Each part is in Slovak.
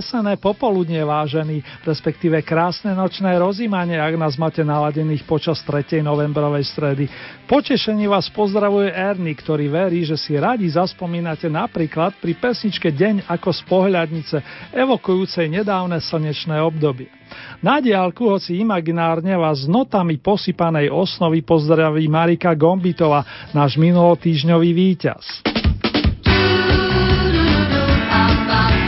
Jesené popoludne, vážený, respektíve krásne nočné rozímanie, ak nás máte naladených počas 3. novembrovej stredy. Potešení vás pozdravuje Erny, ktorý verí, že si radi zaspomínate napríklad pri pesničke Deň ako z pohľadnice, evokujúcej nedávne slnečné obdobie. Na diálku, hoci imaginárne vás notami posypanej osnovy pozdraví Marika Gombitova, náš minulotýžňový víťaz. Verím,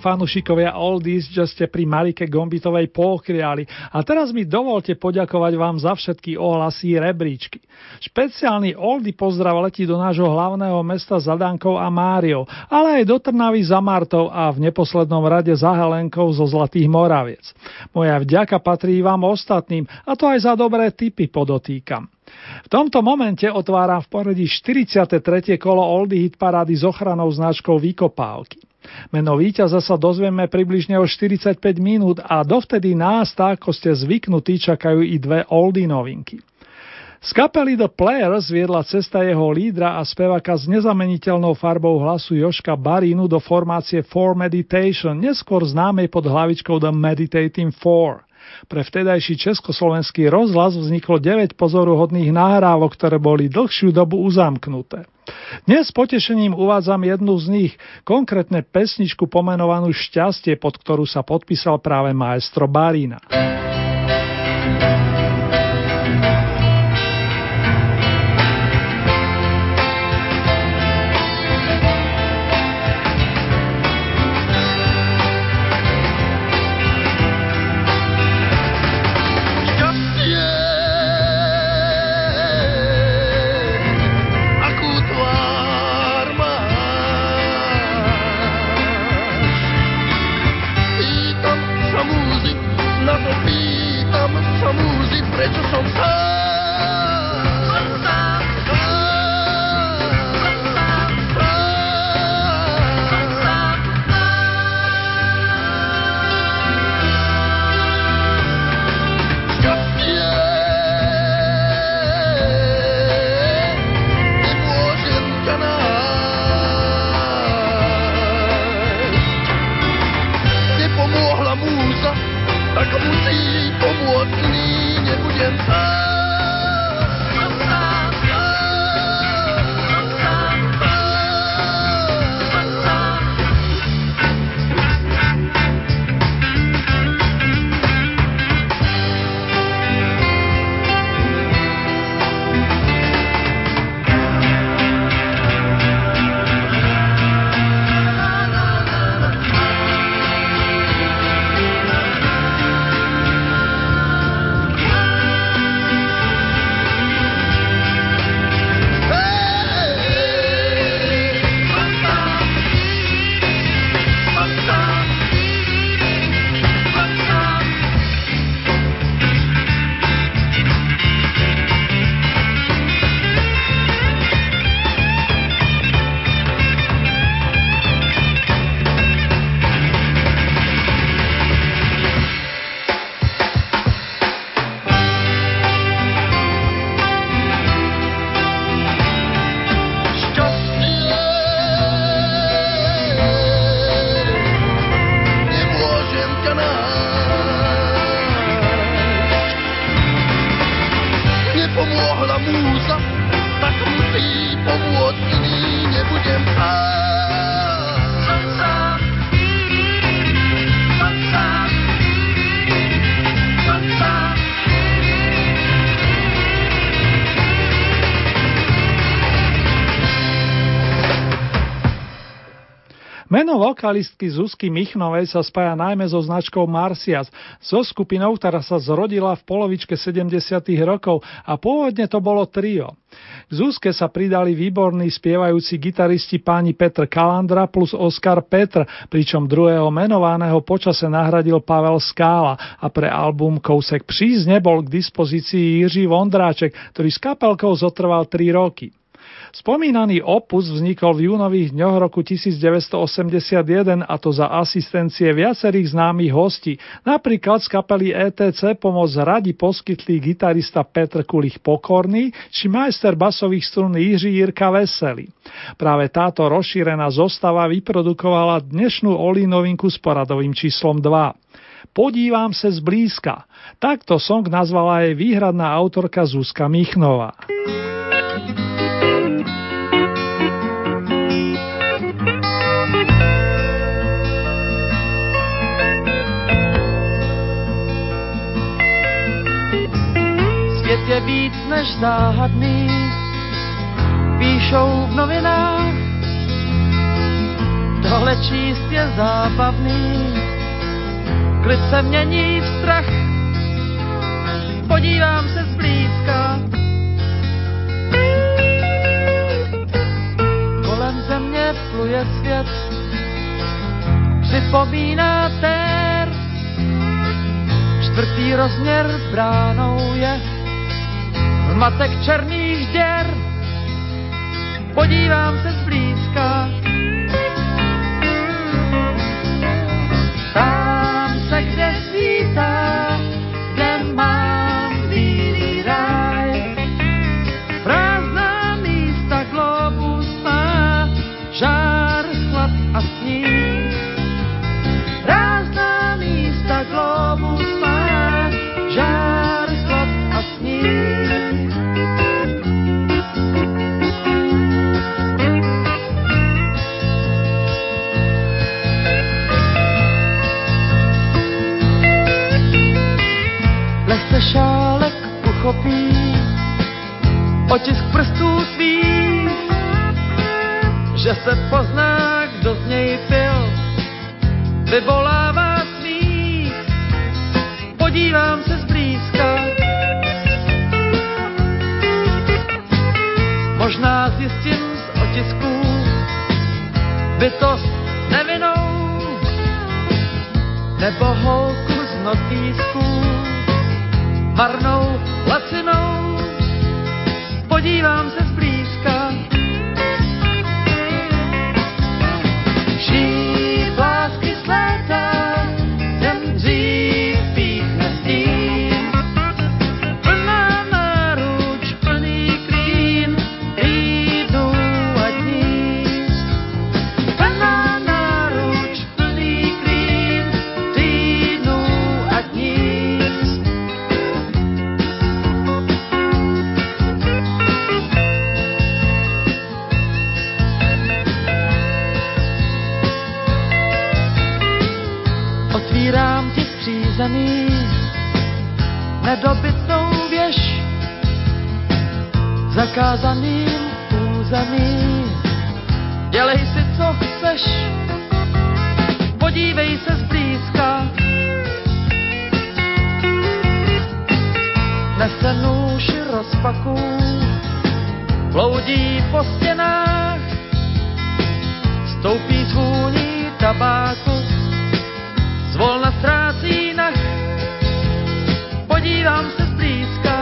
fanúšikovia Oldies, že ste pri Marike Gombitovej pokriali a teraz mi dovolte poďakovať vám za všetky ohlasy rebríčky. Špeciálny Oldy pozdrav letí do nášho hlavného mesta Zadankov a Máriou, ale aj do Trnavy za Martou a v neposlednom rade za Helenkou zo Zlatých Moraviec. Moja vďaka patrí vám ostatným a to aj za dobré tipy podotýkam. V tomto momente otváram v poradí 43. kolo Oldy Hit parády s ochranou značkou Vykopávky. Meno víťaza sa dozvieme približne o 45 minút a dovtedy nás, tak ako ste zvyknutí, čakajú i dve oldy novinky. Z kapely The Players viedla cesta jeho lídra a spevaka s nezameniteľnou farbou hlasu Joška Barínu do formácie Four Meditation, neskôr známej pod hlavičkou The Meditating Four. Pre vtedajší československý rozhlas vzniklo 9 pozoruhodných nahrávok, ktoré boli dlhšiu dobu uzamknuté. Dnes s potešením uvádzam jednu z nich, konkrétne pesničku pomenovanú Šťastie, pod ktorú sa podpísal práve maestro Barína. sám, vokalistky Zuzky Michnovej sa spája najmä so značkou Marcias, so skupinou, ktorá sa zrodila v polovičke 70. rokov a pôvodne to bolo trio. K Zuzke sa pridali výborní spievajúci gitaristi páni Petr Kalandra plus Oskar Petr, pričom druhého menovaného počase nahradil Pavel Skála a pre album Kousek přízne bol k dispozícii Jiří Vondráček, ktorý s kapelkou zotrval 3 roky. Spomínaný opus vznikol v júnových dňoch roku 1981 a to za asistencie viacerých známych hostí. Napríklad z kapely ETC pomoc radi poskytli gitarista Petr Kulich Pokorný či majster basových strún Jiří Jirka Veselý. Práve táto rozšírená zostava vyprodukovala dnešnú Olínovinku s poradovým číslom 2. Podívam sa zblízka. Takto song nazvala aj výhradná autorka Zuzka Michnová. Záhadný, píšou v novinách, tohle číst je zábavný, klid se mění v strach, podívám se zblízka. Kolem země pluje svět, připomíná tér, čtvrtý rozměr bránou je zmatek černých děr. Podívám se zblízka, otisk prstů tvých, že se pozná, kdo z něj pil, vyvolává smích, podívám se zblízka. Možná zjistím z otisků bytost nevinou, nebo holku z notýsků marnou podívám se zakázaným území. Dělej si, co chceš, podívej se zblízka. Nese nůž rozpaků, bloudí po stěnách, stoupí z vůní tabáku, zvolna ztrácí nach. Podívám se zblízka.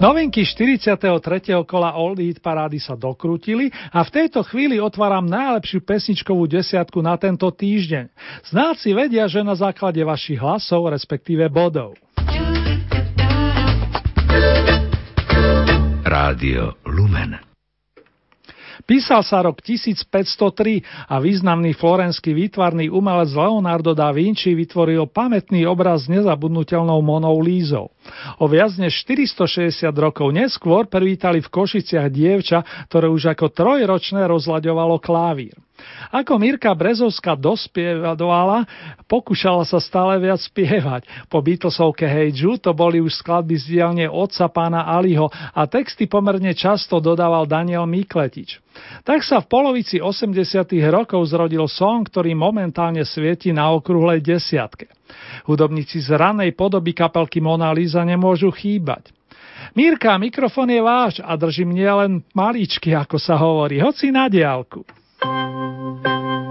Novinky 43. kola Old Hit parády sa dokrútili a v tejto chvíli otváram najlepšiu pesničkovú desiatku na tento týždeň. Znáci vedia, že na základe vašich hlasov, respektíve bodov. Rádio Lumen Písal sa rok 1503 a významný florenský výtvarný umelec Leonardo da Vinci vytvoril pamätný obraz s nezabudnutelnou Monou Lízou. O viac než 460 rokov neskôr privítali v Košiciach dievča, ktoré už ako trojročné rozlaďovalo klavír. Ako Mirka Brezovská dospievadovala, pokúšala sa stále viac spievať. Po Beatlesovke Hey Jude to boli už skladby z dielne otca pána Aliho a texty pomerne často dodával Daniel Mikletič. Tak sa v polovici 80. rokov zrodil song, ktorý momentálne svieti na okrúhlej desiatke. Hudobníci z ranej podoby kapelky Mona Lisa nemôžu chýbať. Mírka, mikrofon je váš a držím nielen maličky, ako sa hovorí, hoci na diálku. Ti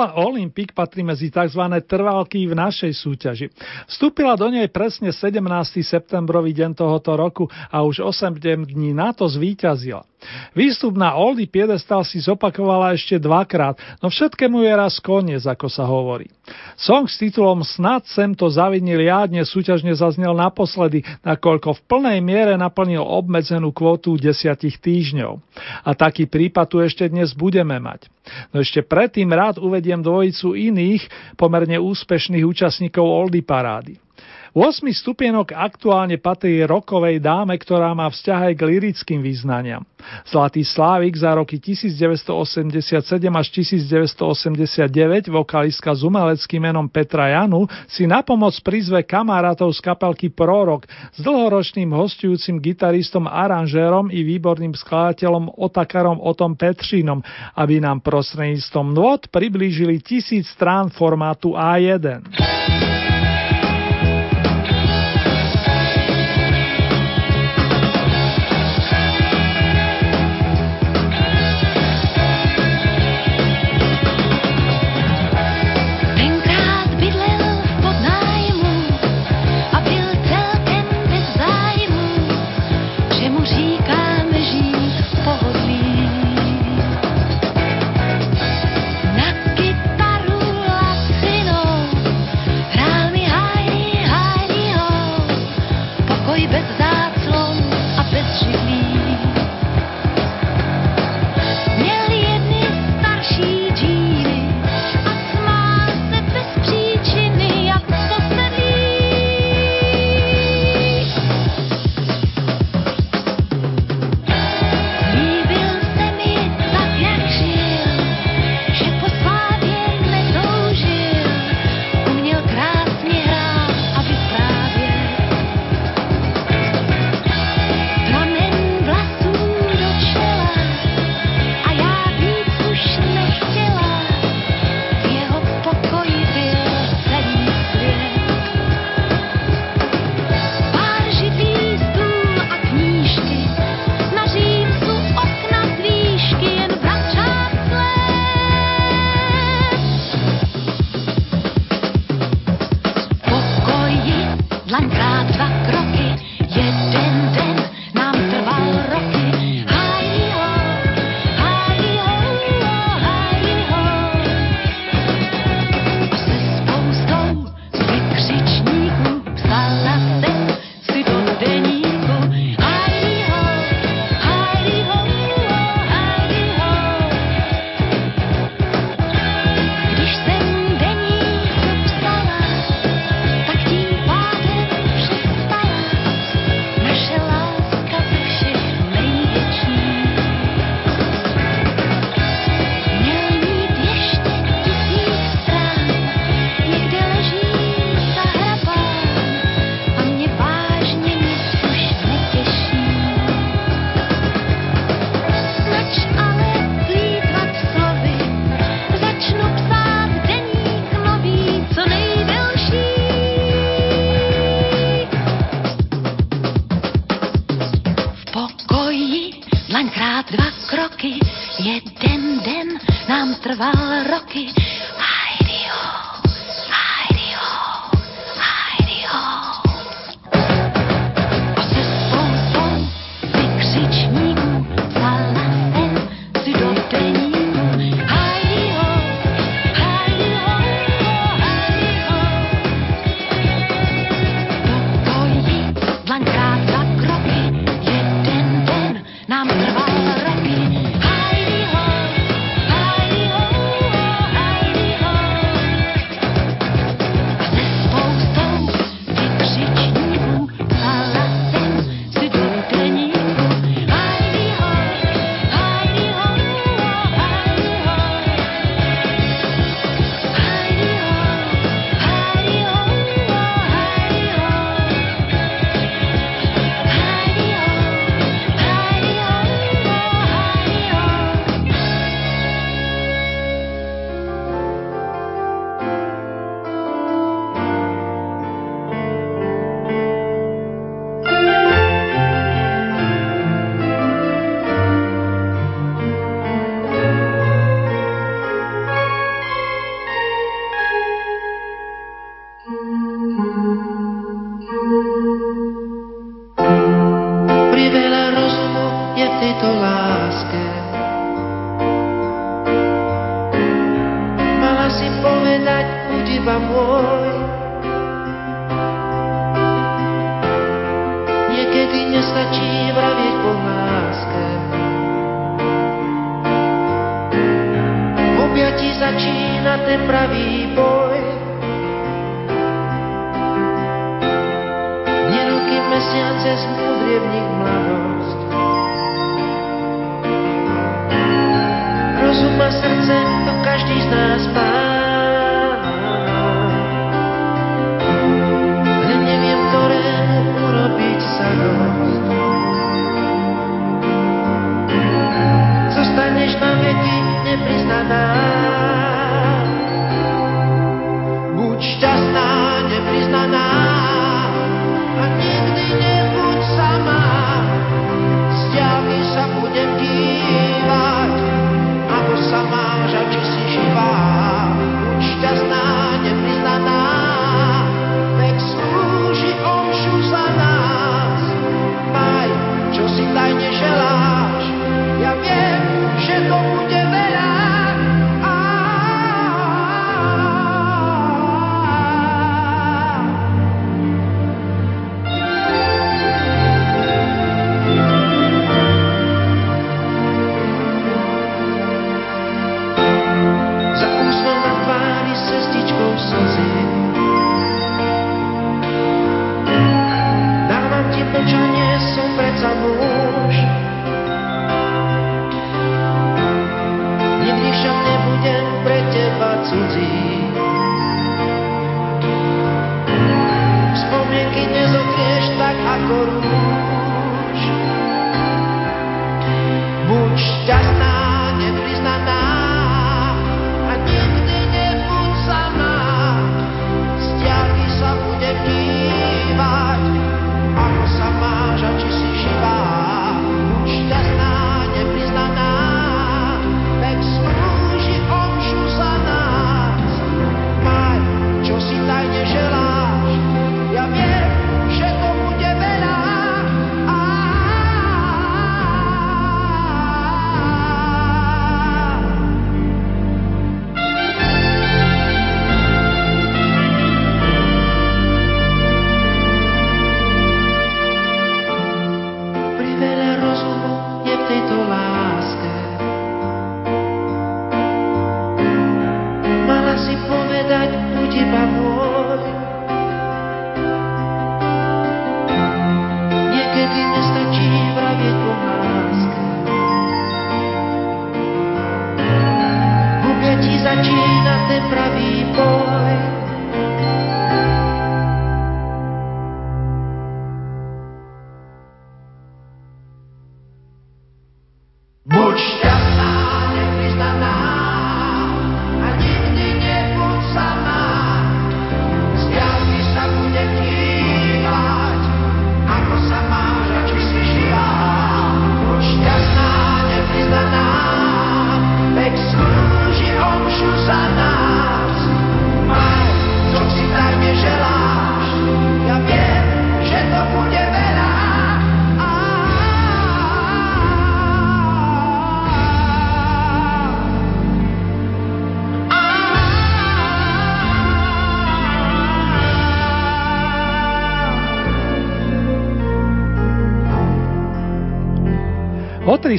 Kapela Olympic patrí medzi tzv. trvalky v našej súťaži. Vstúpila do nej presne 17. septembrový deň tohoto roku a už 8 dní na to zvíťazila. Výstup na Oldie Piedestal si zopakovala ešte dvakrát, no všetkému je raz koniec, ako sa hovorí. Song s titulom Snad sem to zavinil ja súťažne zaznel naposledy, nakoľko v plnej miere naplnil obmedzenú kvotu desiatich týždňov. A taký prípad tu ešte dnes budeme mať. No ešte predtým rád uvediem dvojicu iných, pomerne úspešných účastníkov Oldie parády. 8 stupienok aktuálne patrí rokovej dáme, ktorá má vzťah aj k lirickým význaniam. Zlatý Slávik za roky 1987 až 1989, vokalistka s umeleckým menom Petra Janu, si na pomoc prizve kamarátov z kapelky Prorok s dlhoročným hostujúcim gitaristom, aranžérom i výborným skladateľom Otakarom Otom Petřínom, aby nám prostredníctvom nôd priblížili tisíc strán formátu A1.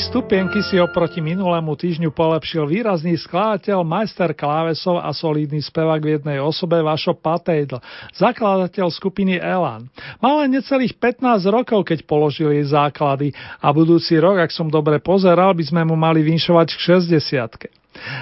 Stupienky si oproti minulému týždňu polepšil výrazný skladateľ, majster klávesov a solidný spevák v jednej osobe Vašo Patejdl, zakladateľ skupiny Elan. Mal len necelých 15 rokov, keď položil jej základy a budúci rok, ak som dobre pozeral, by sme mu mali vinšovať k 60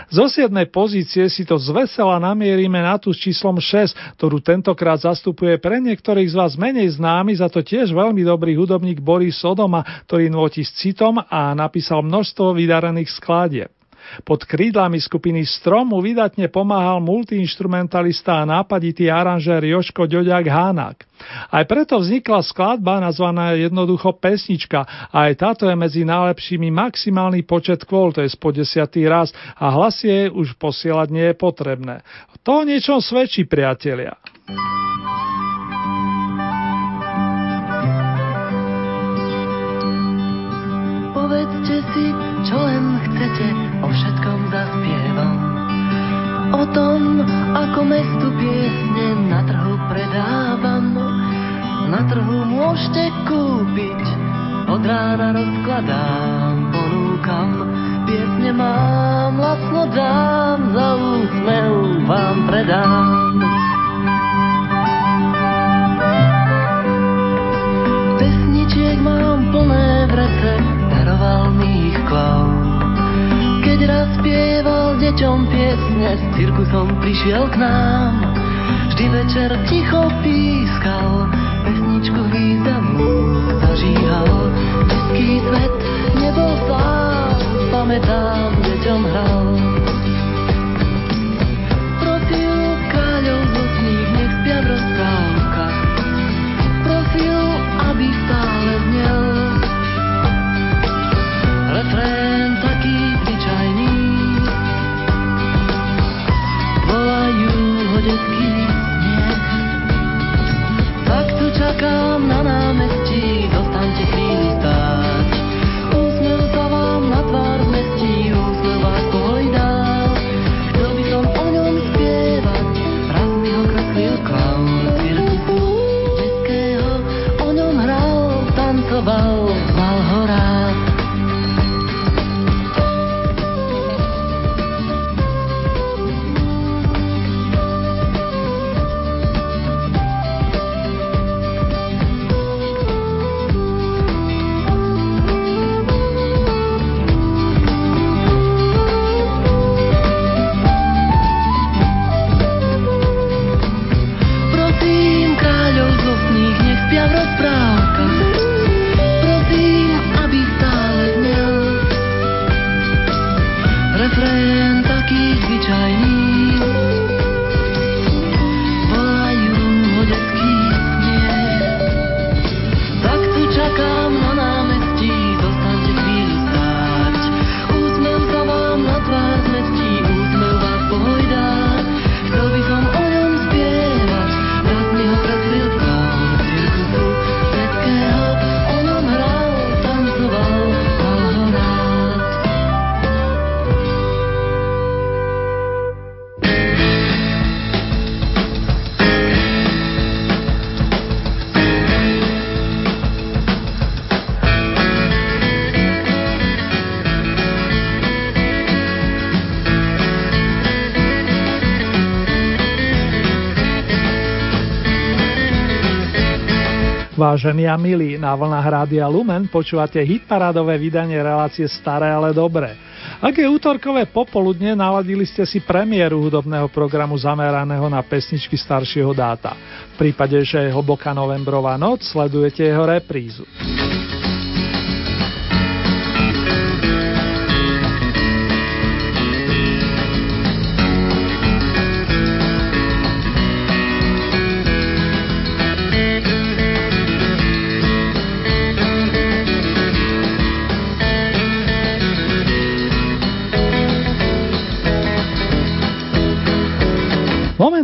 zo 7. pozície si to zvesela namierime na tú s číslom 6, ktorú tentokrát zastupuje pre niektorých z vás menej známy, za to tiež veľmi dobrý hudobník Boris Sodoma, ktorý nôti s citom a napísal množstvo vydarených skladieb. Pod krídlami skupiny Stromu vydatne pomáhal multiinstrumentalista a nápaditý aranžér Joško Ďoďak Hánák. Aj preto vznikla skladba nazvaná jednoducho pesnička a aj táto je medzi najlepšími maximálny počet kvôl, to je po desiatý raz a hlas jej už posielať nie je potrebné. To o niečom svedčí, priatelia. Povedzte si, čo len chcete, o všetkom zaspievam. O tom, ako mestu piesne na trhu predávam. Na trhu môžete kúpiť, od rána rozkladám, ponúkam. Piesne mám, lacno dám, za úsmev vám predám. Deťom piesne, s cirkusom prišiel k nám. Vždy večer ticho pískal, pesničku významnú zažíhal. Český svet nebol sám, pamätám, deťom hral. Vážení a milí, na vlnách Rádia Lumen počúvate hitparádové vydanie relácie Staré, ale dobré. Ak je útorkové popoludne, naladili ste si premiéru hudobného programu zameraného na pesničky staršieho dáta. V prípade, že je hlboká novembrová noc, sledujete jeho reprízu.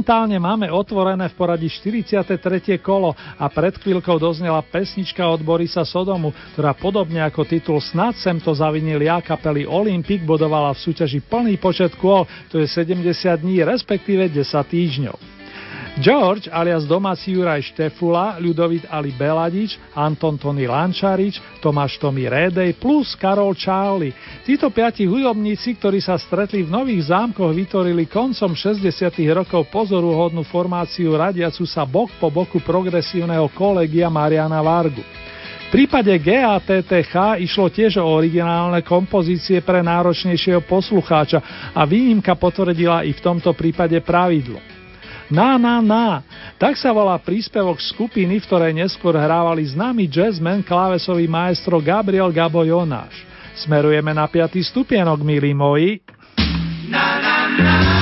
Momentálne máme otvorené v poradí 43. kolo a pred chvíľkou doznela pesnička od Borisa Sodomu, ktorá podobne ako titul Snad sem to zavinil ja kapely Olympic bodovala v súťaži plný počet kôl, to je 70 dní, respektíve 10 týždňov. George alias domáci Juraj Štefula, Ľudovit Ali Beladič, Anton Tony Lančarič, Tomáš Tomi Rédej plus Karol Charlie. Títo piati hudobníci, ktorí sa stretli v Nových zámkoch, vytvorili koncom 60. rokov pozoruhodnú formáciu radiacu sa bok po boku progresívneho kolegia Mariana Vargu. V prípade GATTH išlo tiež o originálne kompozície pre náročnejšieho poslucháča a výnimka potvrdila i v tomto prípade pravidlo. Na, na, na. Tak sa volá príspevok skupiny, v ktorej neskôr hrávali známy jazzman klávesový maestro Gabriel Gabo Jonáš. Smerujeme na piatý stupienok, milí moji. Na, na, na.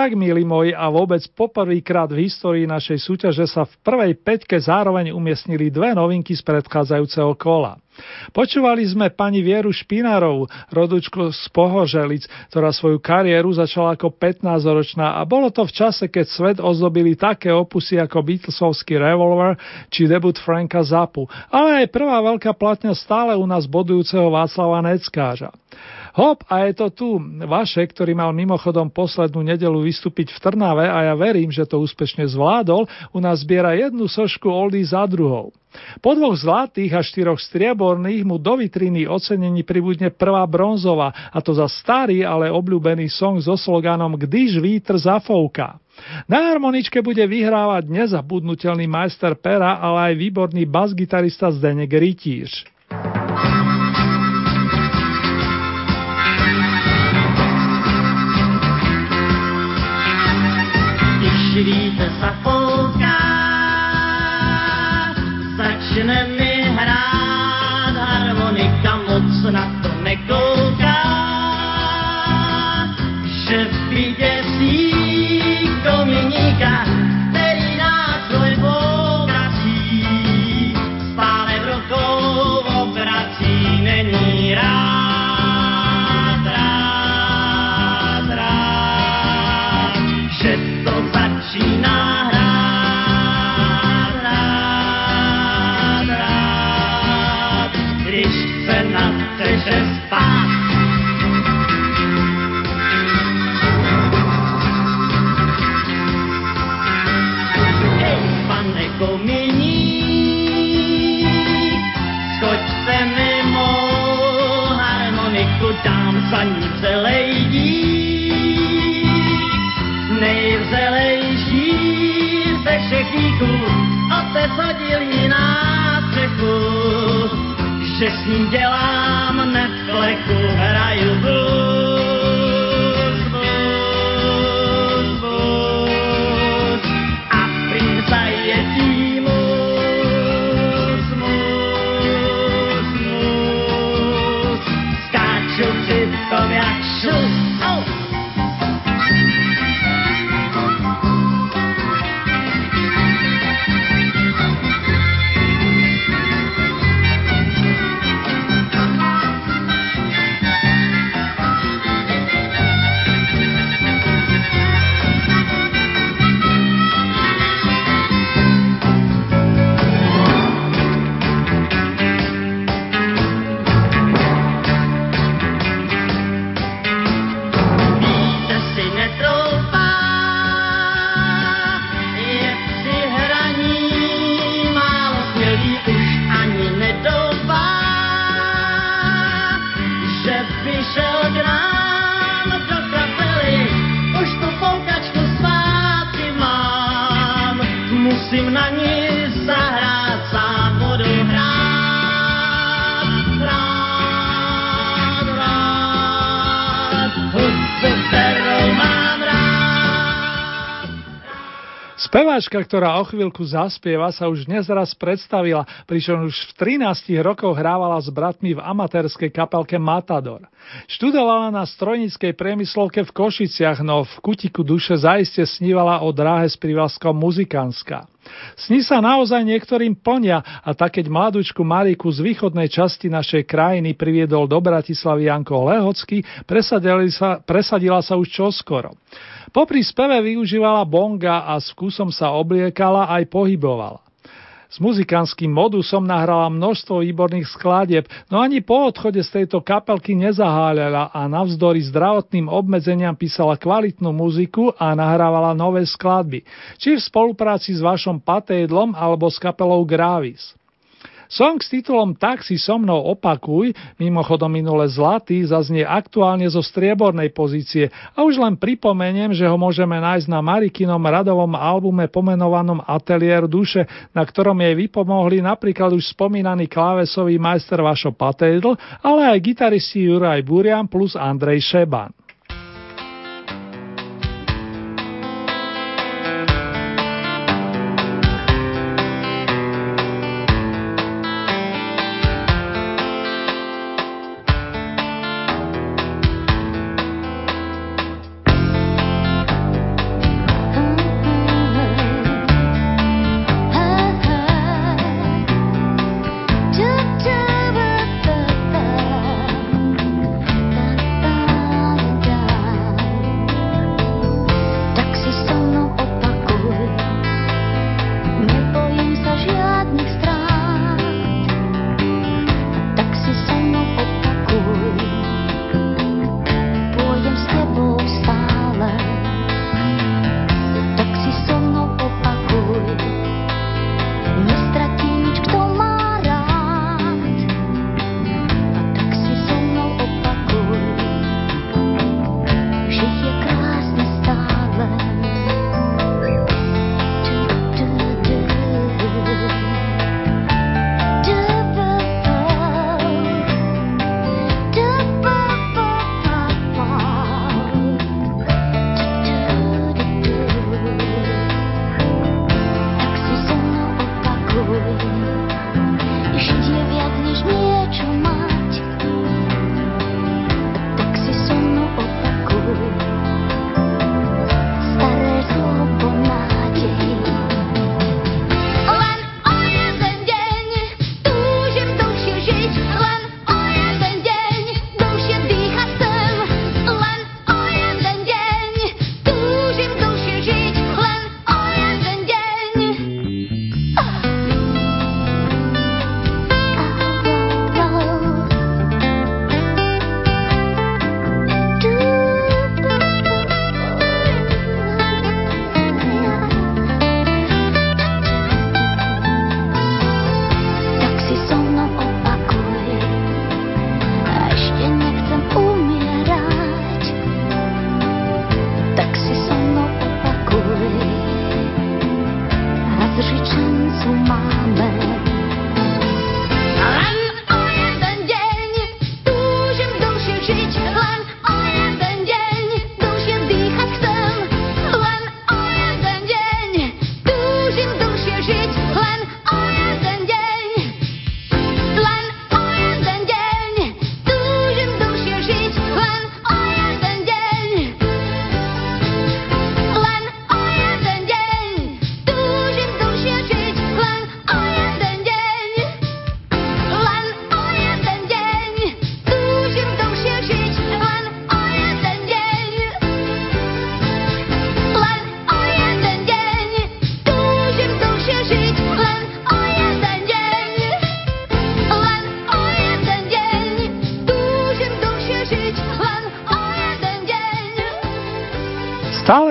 Tak, milí moji, a vôbec poprvýkrát v histórii našej súťaže sa v prvej peťke zároveň umiestnili dve novinky z predchádzajúceho kola. Počúvali sme pani Vieru Špinárov, rodučku z Pohoželic, ktorá svoju kariéru začala ako 15-ročná a bolo to v čase, keď svet ozdobili také opusy ako Beatlesovský Revolver či debut Franka Zapu, ale aj prvá veľká platňa stále u nás bodujúceho Václava Neckáža. Hop, a je to tu Vašek, ktorý mal mimochodom poslednú nedelu vystúpiť v Trnave a ja verím, že to úspešne zvládol, u nás zbiera jednu sošku oldy za druhou. Po dvoch zlatých a štyroch strieborných mu do vitriny ocenení pribudne prvá bronzová, a to za starý, ale obľúbený song so sloganom Když vítr zafouká. Na harmoničke bude vyhrávať nezabudnutelný majster pera, ale aj výborný basgitarista Zdenek Rytíř. Vítr zafouká, začne mi hrát na to nekouká, že vyděsí že s ním dělám Speváčka, ktorá o chvíľku zaspieva, sa už dnes raz predstavila, pričom už v 13 rokoch hrávala s bratmi v amatérskej kapelke Matador. Študovala na strojníckej priemyslovke v Košiciach, no v kutiku duše zaiste snívala o dráhe s prívlaskom muzikánská. Sní sa naozaj niektorým plnia a tak keď mladúčku Mariku z východnej časti našej krajiny priviedol do Bratislavy Janko Lehocký, sa, presadila sa už čoskoro. Popri speve využívala bonga a s vkusom sa obliekala aj pohybovala. S muzikánskym modusom nahrala množstvo výborných skladieb, no ani po odchode z tejto kapelky nezaháľala a navzdory zdravotným obmedzeniam písala kvalitnú muziku a nahrávala nové skladby, či v spolupráci s vašom patédlom alebo s kapelou Gravis. Song s titulom Tak si so mnou opakuj, mimochodom minule zlatý, zaznie aktuálne zo striebornej pozície a už len pripomeniem, že ho môžeme nájsť na Marikinom radovom albume pomenovanom Atelier duše, na ktorom jej vypomohli napríklad už spomínaný klávesový majster Vašo Patédl, ale aj gitaristi Juraj Burian plus Andrej Šeban.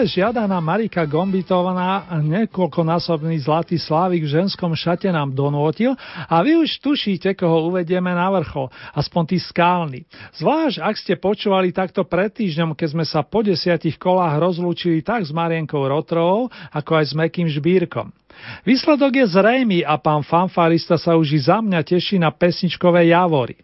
Žiadaná Marika Gombitovaná niekoľkonásobný zlatý slávik v ženskom šate nám donútil a vy už tušíte, koho uvedieme na vrchol, aspoň tí skálny. Zvlášť, ak ste počúvali takto pred týždňom, keď sme sa po desiatich kolách rozlúčili tak s Marienkou Rotrovou, ako aj s Mekým Žbírkom. Výsledok je zrejmý a pán fanfarista sa už i za mňa teší na pesničkové javory.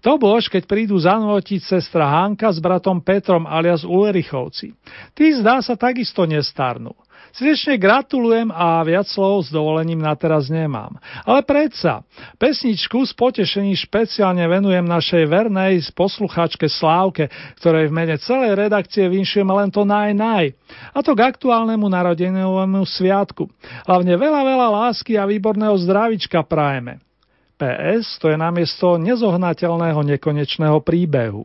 To bož, keď prídu zanútiť sestra Hanka s bratom Petrom alias Ulrichovci. Tí zdá sa takisto nestarnú. Srdečne gratulujem a viac slov s dovolením na teraz nemám. Ale predsa, pesničku s potešením špeciálne venujem našej vernej posluchačke Slávke, ktorej v mene celej redakcie vinšujem len to naj naj. A to k aktuálnemu narodenovému sviatku. Hlavne veľa, veľa lásky a výborného zdravička prajeme. PS to je namiesto nezohnateľného nekonečného príbehu.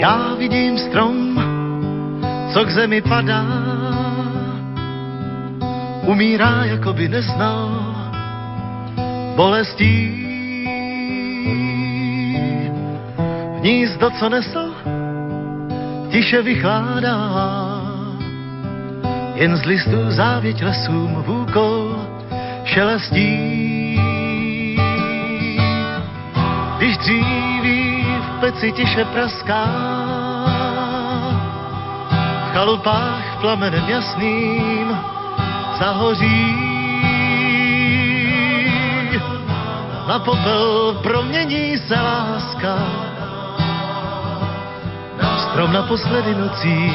Já vidím strom, co k zemi padá, umírá, jako by neznal bolestí. Hnízdo, co nesl, tiše vychládá, jen z listů závěť lesům v úkol šelestí. Když dříví peci tiše praská, v chalupách plamenem jasným zahoří. Na popel promění se láska, strom naposledy nocí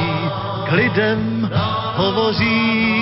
k lidem hovoří.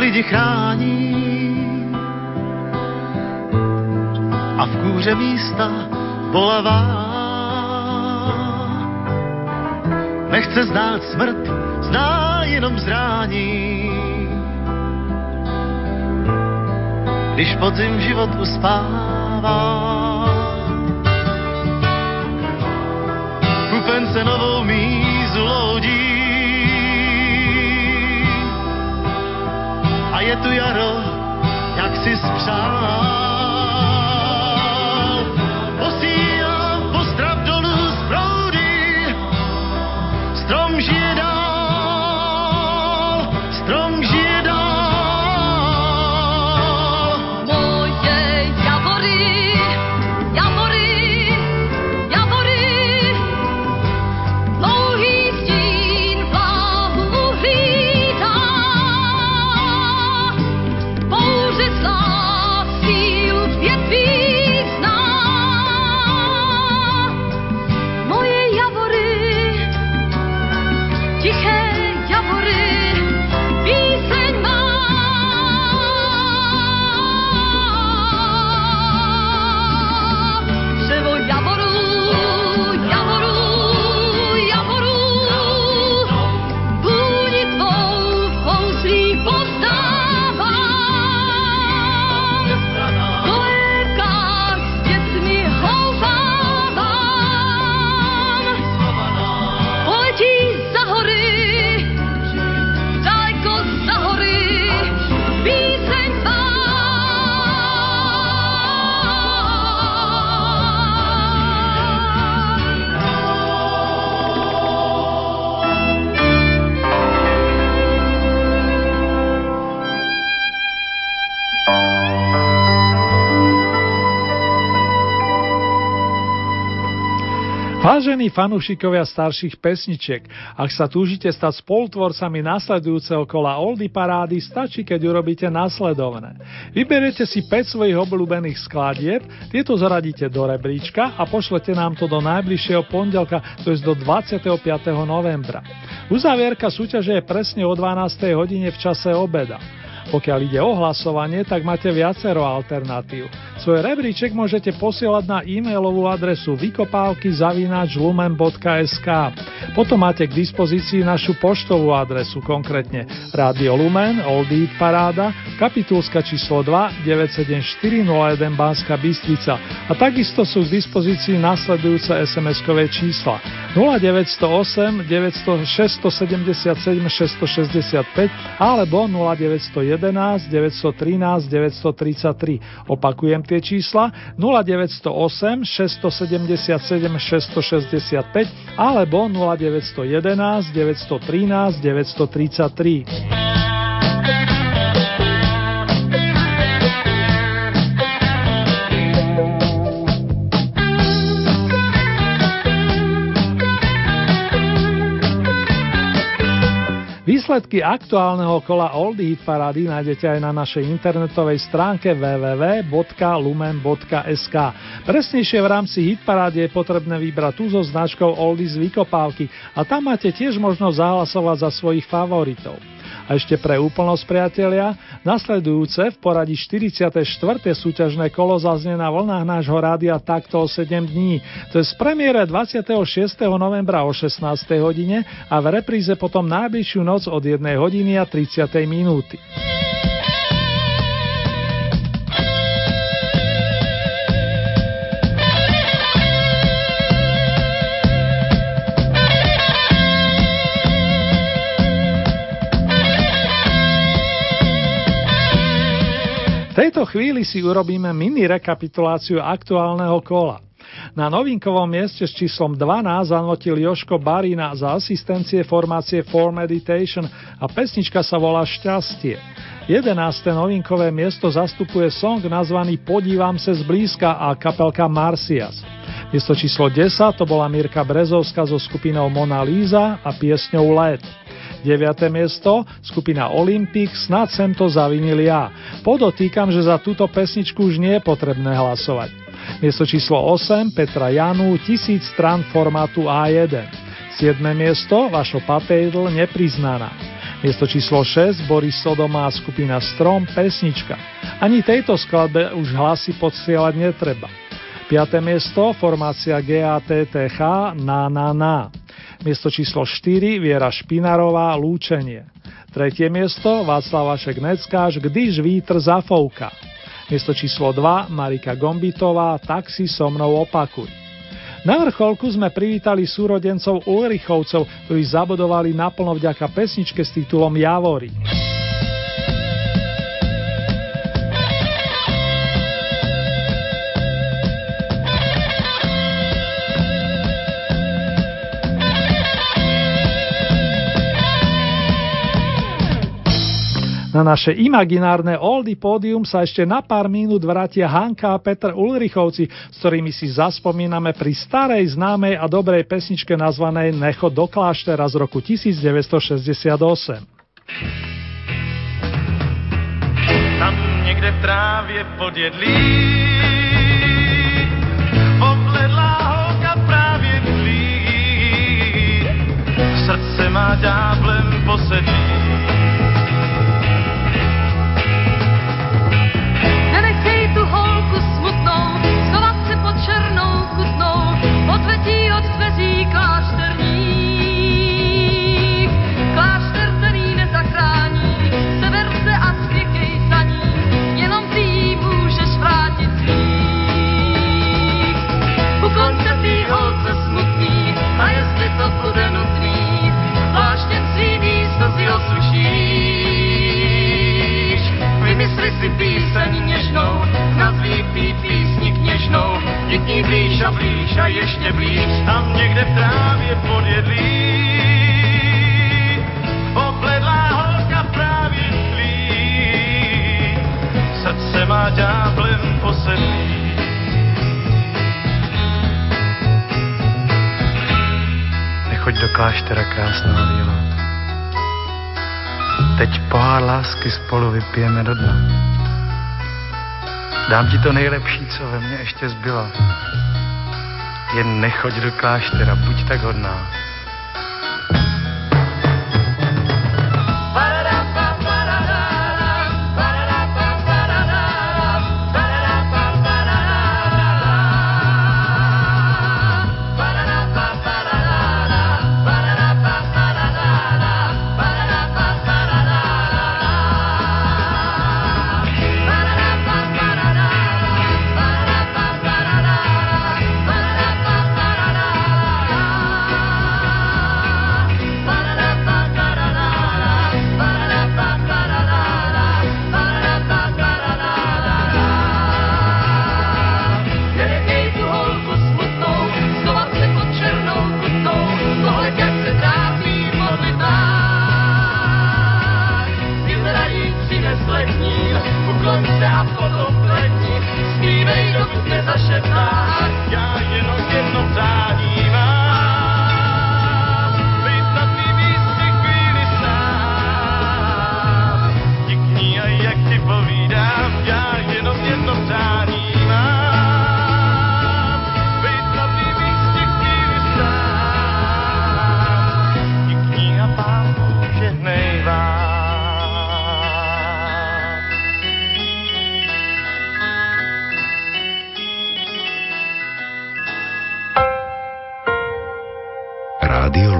Lidi chrání a v kůře místa bolavá. Nechce znát smrt, zná jenom zrání. Když podzim život uspává, je tu jaro, jak si spřál. Vážení fanúšikovia starších pesničiek, ak sa túžite stať spolutvorcami nasledujúceho kola Oldy Parády, stačí, keď urobíte následovné. Vyberiete si 5 svojich obľúbených skladieb, tieto zaradíte do rebríčka a pošlete nám to do najbližšieho pondelka, to je do 25. novembra. Uzavierka súťaže je presne o 12. hodine v čase obeda. Pokiaľ ide o hlasovanie, tak máte viacero alternatív. Svoj rebríček môžete posielať na e-mailovú adresu vykopávky lumen.sk. Potom máte k dispozícii našu poštovú adresu, konkrétne Radio Lumen, Old Paráda, kapitulska číslo 2, 97401 Banska Bystrica a takisto sú k dispozícii nasledujúce SMS-kové čísla 0908 900 677 665 alebo 0911 913 933. Opakujem tie čísla 0908 677 665 alebo 0911 913 933. Výsledky aktuálneho kola Oldie Hit Parady nájdete aj na našej internetovej stránke www.lumen.sk. Presnejšie v rámci Hit Parády je potrebné vybrať tú so značkou Oldies Vykopávky a tam máte tiež možnosť zahlasovať za svojich favoritov. A ešte pre úplnosť priatelia, nasledujúce v poradí 44. súťažné kolo zaznie na vlnách nášho rádia takto o 7 dní. To je z premiére 26. novembra o 16. hodine a v repríze potom najbližšiu noc od 1 hodiny a 30. minúty. Tejto chvíli si urobíme mini rekapituláciu aktuálneho kola. Na novinkovom mieste s číslom 12 zanotil Joško Barina za asistencie formácie For Meditation a pesnička sa volá Šťastie. 11. novinkové miesto zastupuje song nazvaný Podívam sa zblízka a kapelka Marcias. Miesto číslo 10 to bola Mirka Brezovská so skupinou Mona Lisa a piesňou Let. 9. miesto, skupina Olympic, snad sem to zavinil ja. Podotýkam, že za túto pesničku už nie je potrebné hlasovať. Miesto číslo 8, Petra Janu, tisíc stran formátu A1. 7. miesto, Vašo Patejdl, nepriznaná. Miesto číslo 6, Boris Sodomá, skupina Strom, pesnička. Ani tejto skladbe už hlasy podsielať netreba. 5. miesto, formácia GATTH, na na na. Miesto číslo 4 Viera Špinarová Lúčenie. Tretie miesto Václav Vašek Neckáš Když vítr zafouka. Miesto číslo 2 Marika Gombitová Tak si so mnou opakuj. Na vrcholku sme privítali súrodencov Ulrichovcov, ktorí zabodovali naplno vďaka pesničke s titulom Javory. Na naše imaginárne Oldy pódium sa ešte na pár minút vrátia Hanka a Petr Ulrichovci, s ktorými si zaspomíname pri starej, známej a dobrej pesničke nazvanej Necho do kláštera z roku 1968. Tam niekde v trávě podjedlí Obledlá holka právě tlí Srdce má ďáblem posedlí Všichni blíž a blíž a ještě blíž, tam někde v trávě podjedlí. Obledlá holka právě tlí, srdce má ďáblem posedlí. Nechoď do kláštera krásného víla. Teď pohár lásky spolu vypijeme do dna. Dám ti to nejlepší, co ve mně ještě zbylo. Jen nechoď do kláštera, buď tak hodná. Na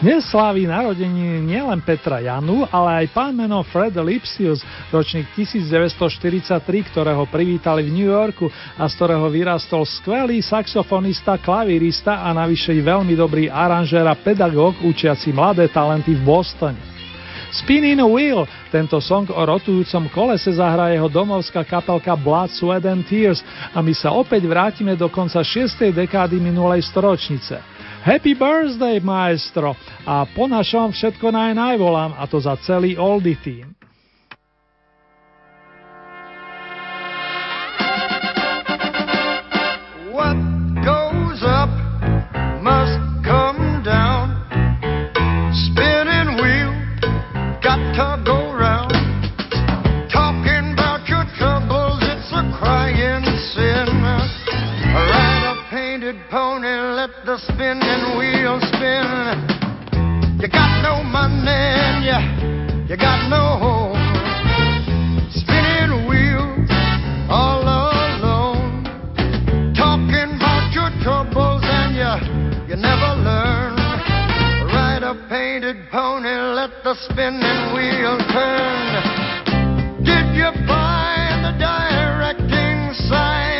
Dnes slávi narodení nielen Petra Janu, ale aj pán meno Fred Lipsius, ročník 1943, ktorého privítali v New Yorku a z ktorého vyrastol skvelý saxofonista, klavírista a navyše veľmi dobrý aranžér a pedagóg učiaci mladé talenty v Bostone. Spinning Wheel, tento song o rotujúcom kolese zahrá jeho domovská kapelka Blood, Sweat and Tears a my sa opäť vrátime do konca 6. dekády minulej storočnice. Happy birthday, maestro! A po našom všetko naj najvolám, a to za celý Oldie team. The spinning wheel spin. You got no money and you, you got no home. Spinning wheels all alone. Talking about your troubles and you, you never learn. Ride a painted pony, let the spinning wheel turn. Did you find the directing sign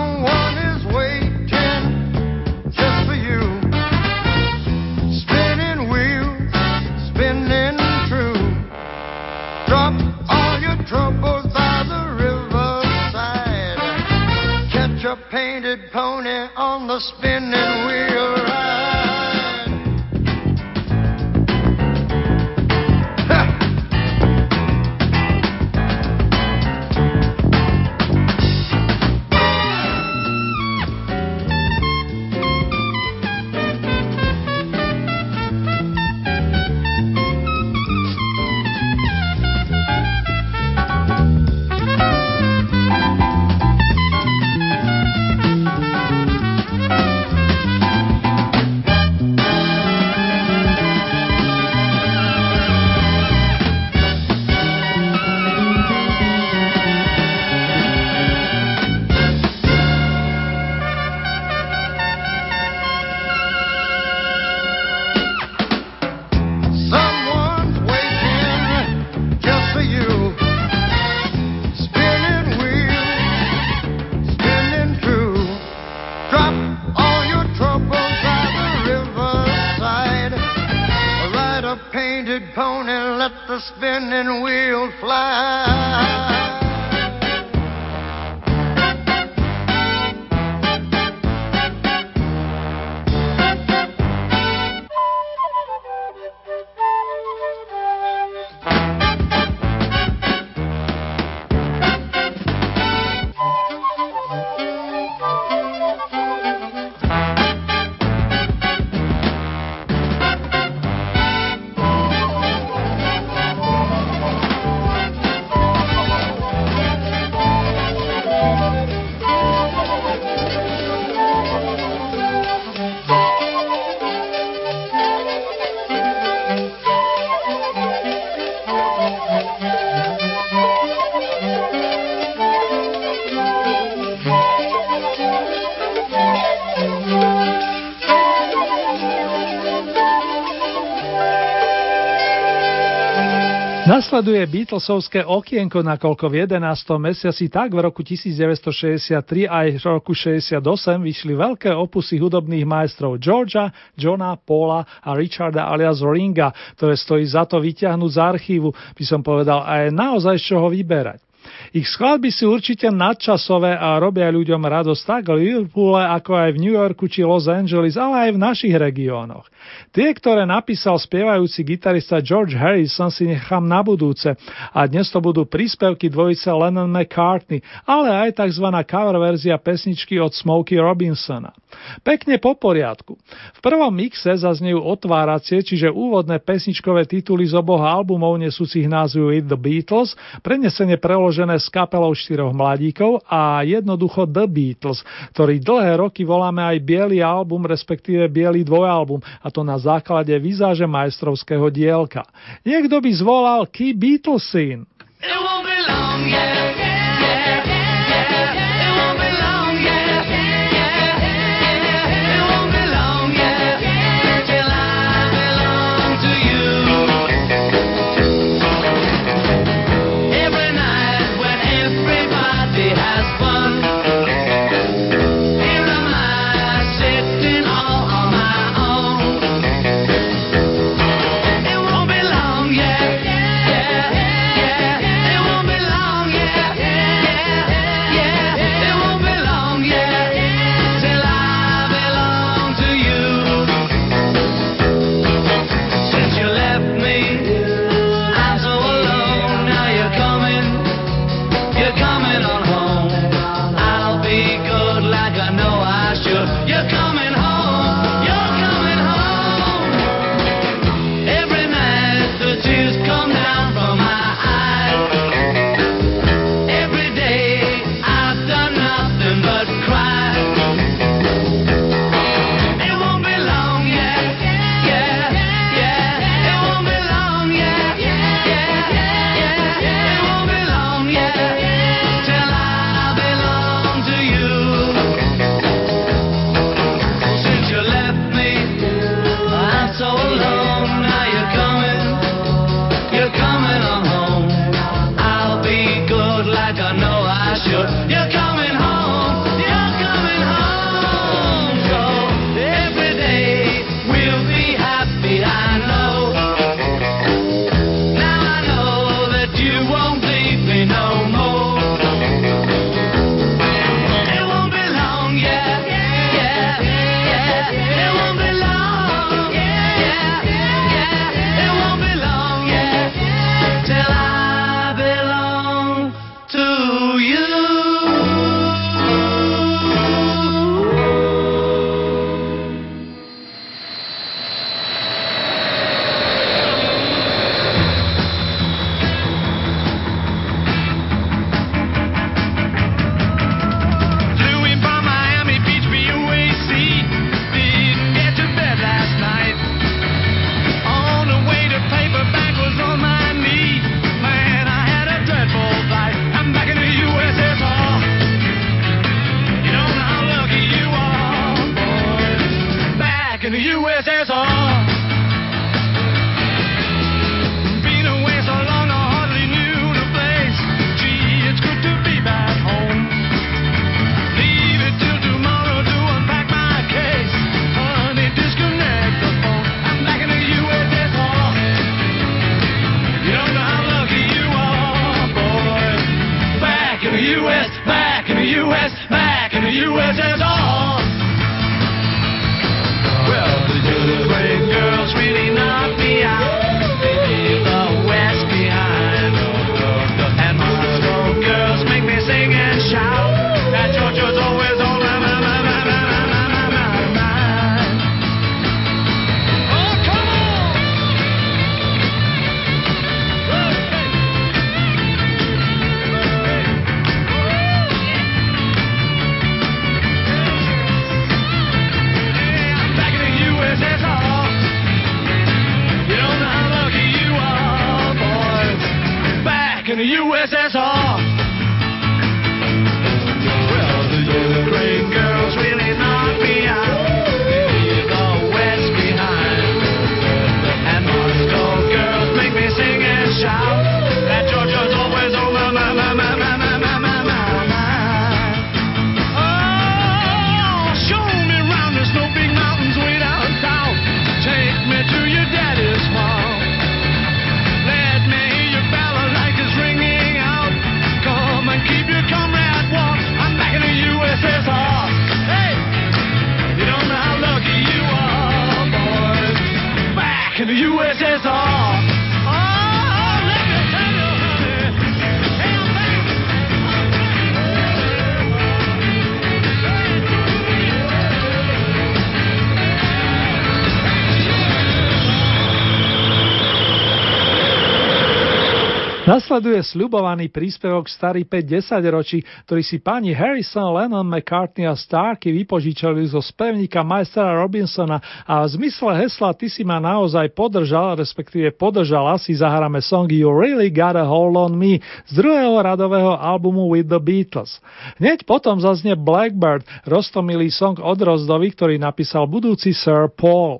Nasleduje Beatlesovské okienko, nakoľko v 11. mesiaci tak v roku 1963 aj v roku 68 vyšli veľké opusy hudobných majstrov Georgia, Johna, Paula a Richarda alias Ringa, ktoré stojí za to vyťahnuť z archívu, by som povedal, aj naozaj z čoho vyberať. Ich skladby sú určite nadčasové a robia ľuďom radosť tak v Liverpoole, ako aj v New Yorku či Los Angeles, ale aj v našich regiónoch. Tie, ktoré napísal spievajúci gitarista George Harrison, si nechám na budúce a dnes to budú príspevky dvojice Lennon McCartney, ale aj tzv. cover verzia pesničky od Smokey Robinsona. Pekne po poriadku. V prvom mixe zaznejú otváracie, čiže úvodné pesničkové tituly z oboch albumov nesúcich názvu With the Beatles, prenesenie preložené s kapelou štyroch mladíkov a jednoducho The Beatles, ktorý dlhé roky voláme aj biely album, respektíve biely dvojalbum, a to na základe vizáže majstrovského dielka. Niekto by zvolal Key Beatles scene. It won't be long, yeah, yeah, Nasleduje sľubovaný príspevok starý 5-10 ročí, ktorý si pani Harrison, Lennon, McCartney a Starky vypožičali zo spevníka majstra Robinsona a v zmysle hesla Ty si ma naozaj podržal, respektíve podržala si zahráme song You Really Got a Hold on Me z druhého radového albumu With the Beatles. Hneď potom zaznie Blackbird, roztomilý song od rozdovy, ktorý napísal budúci Sir Paul.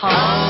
Home.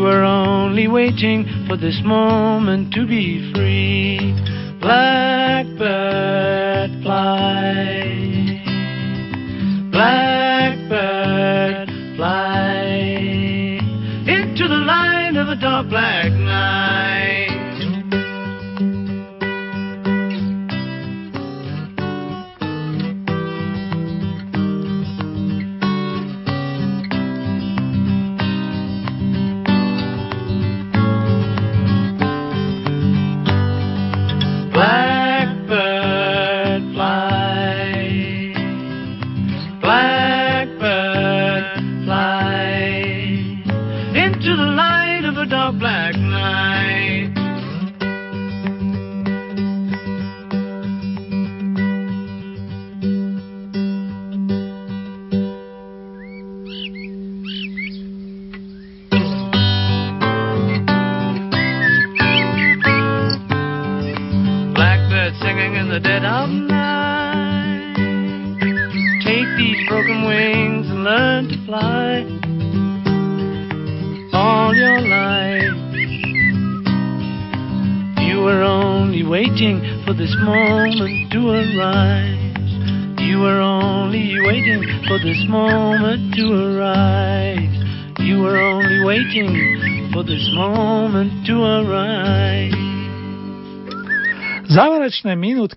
Were only waiting for this moment to be free. Blackbird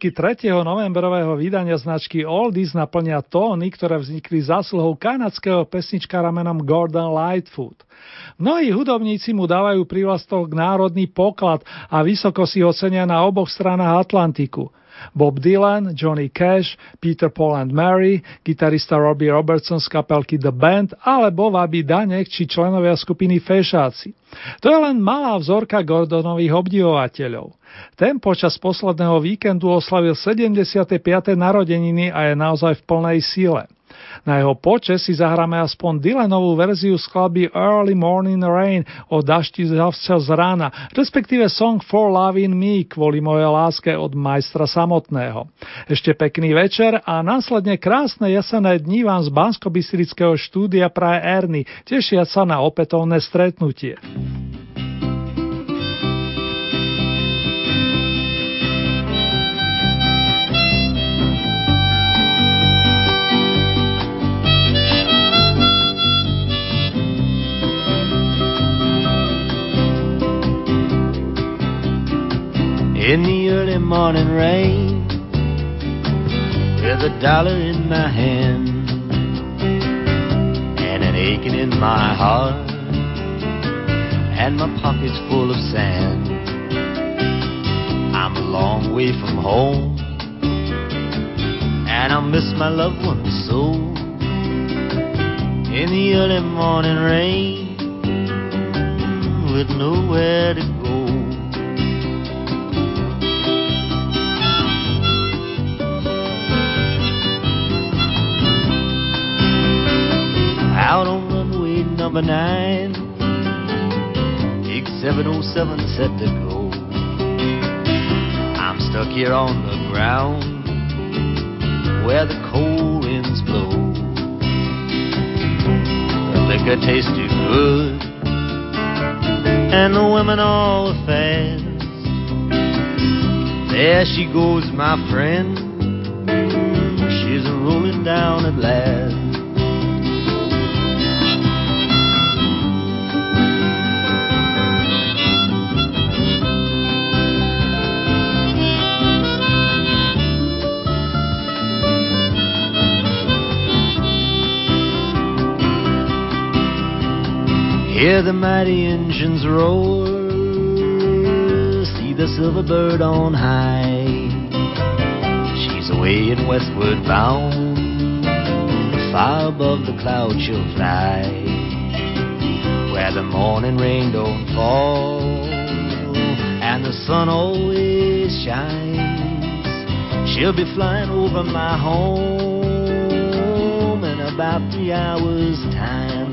Minútky 3. novembrového vydania značky Oldies naplňa tóny, ktoré vznikli zásluhou kanadského pesničkára menom Gordon Lightfoot. Mnohí hudobníci mu dávajú prívlastok národný poklad a vysoko si ocenia na oboch stranách Atlantiku. Bob Dylan, Johnny Cash, Peter Paul and Mary, gitarista Robbie Robertson z kapelky The Band alebo Vaby Danek či členovia skupiny Fešáci. To je len malá vzorka Gordonových obdivovateľov. Ten počas posledného víkendu oslavil 75. narodeniny a je naozaj v plnej síle. Na jeho počes si zahráme aspoň Dylanovú verziu skladby Early Morning Rain o daždi z z rána, respektíve Song for Love in Me kvôli mojej láske od majstra samotného. Ešte pekný večer a následne krásne jesené dní vám z bansko štúdia praje Erny, tešia sa na opätovné stretnutie. In the early morning rain with a dollar in my hand and an aching in my heart and my pockets full of sand. I'm a long way from home and I miss my loved ones so. In the early morning rain with nowhere to go out on runway number nine. Gig 707 set to go. I'm stuck here on the ground where the cold winds blow. The liquor tasted good, and the women all were fast. There she goes, my friend. She's rolling down at last. Hear the mighty engines roar, see the silver bird on high. She's away in westward bound, far above the clouds she'll fly, where the morning rain don't fall and the sun always shines. She'll be flying over my home in about three hours' time.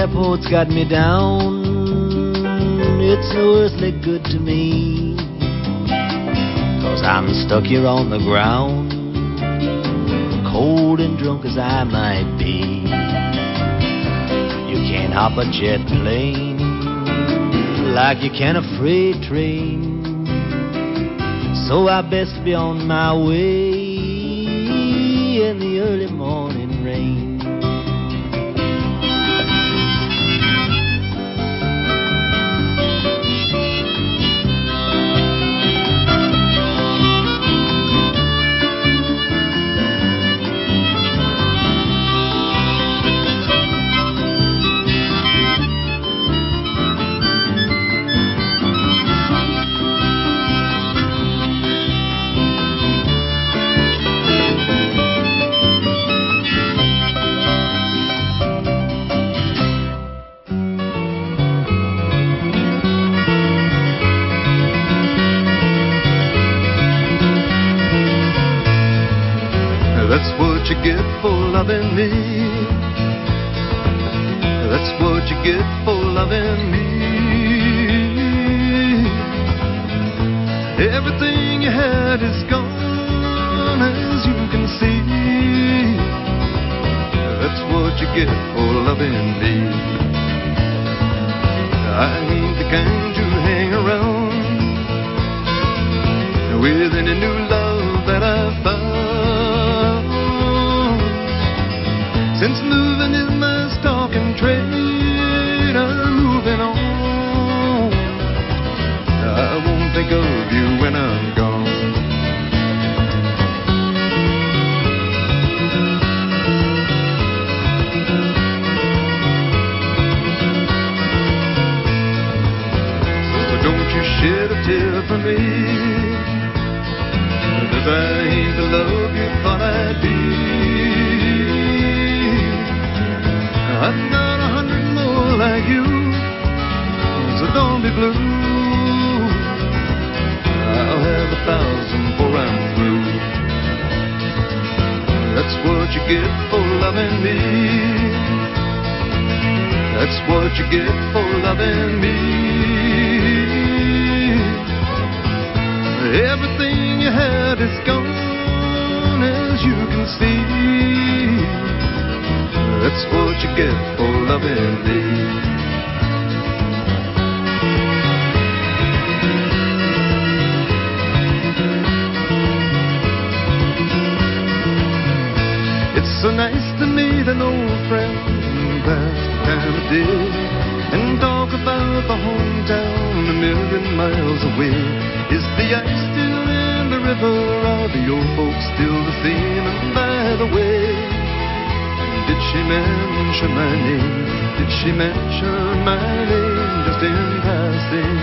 Airport's got me down. It's no earthly good to me. Cause I'm stuck here on the ground, cold and drunk as I might be. You can't hop a jet plane like you can a freight train. So I best be on my way be blue. I'll have a thousand before I'm through. That's what you get for loving me. That's what you get for loving me. Everything you had is gone, as you can see. That's what you get for loving me. Pass the time of day and talk about the hometown a million miles away. Is the ice still in the river? Are the old folks still the same? And by the way, did she mention my name? Did she mention my name just in passing?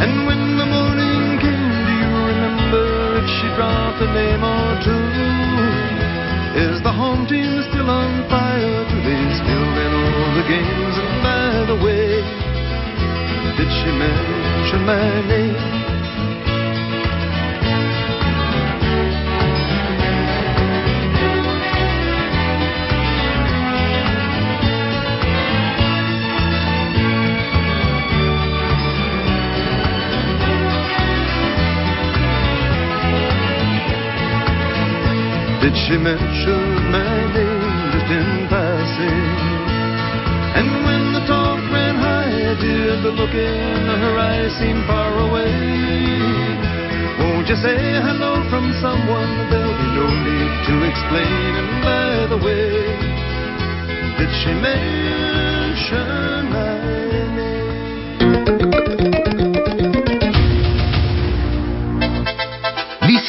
And when the morning came, do you remember if she dropped a name or two? Is the home team still on fire? Do they the games? And by the way, did she mention my name? Did she mention my name just in passing? And when the talk ran high, did the look in her eyes seem far away? Won't you say hello from someone? There'll be no need to explain. And by the way, did she mention my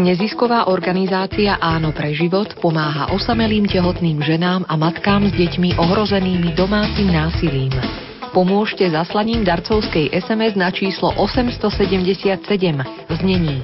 Nezisková organizácia Áno pre život pomáha osamelým tehotným ženám a matkám s deťmi ohrozenými domácim násilím. Pomôžte zaslaním darcovskej SMS na číslo 877 v znení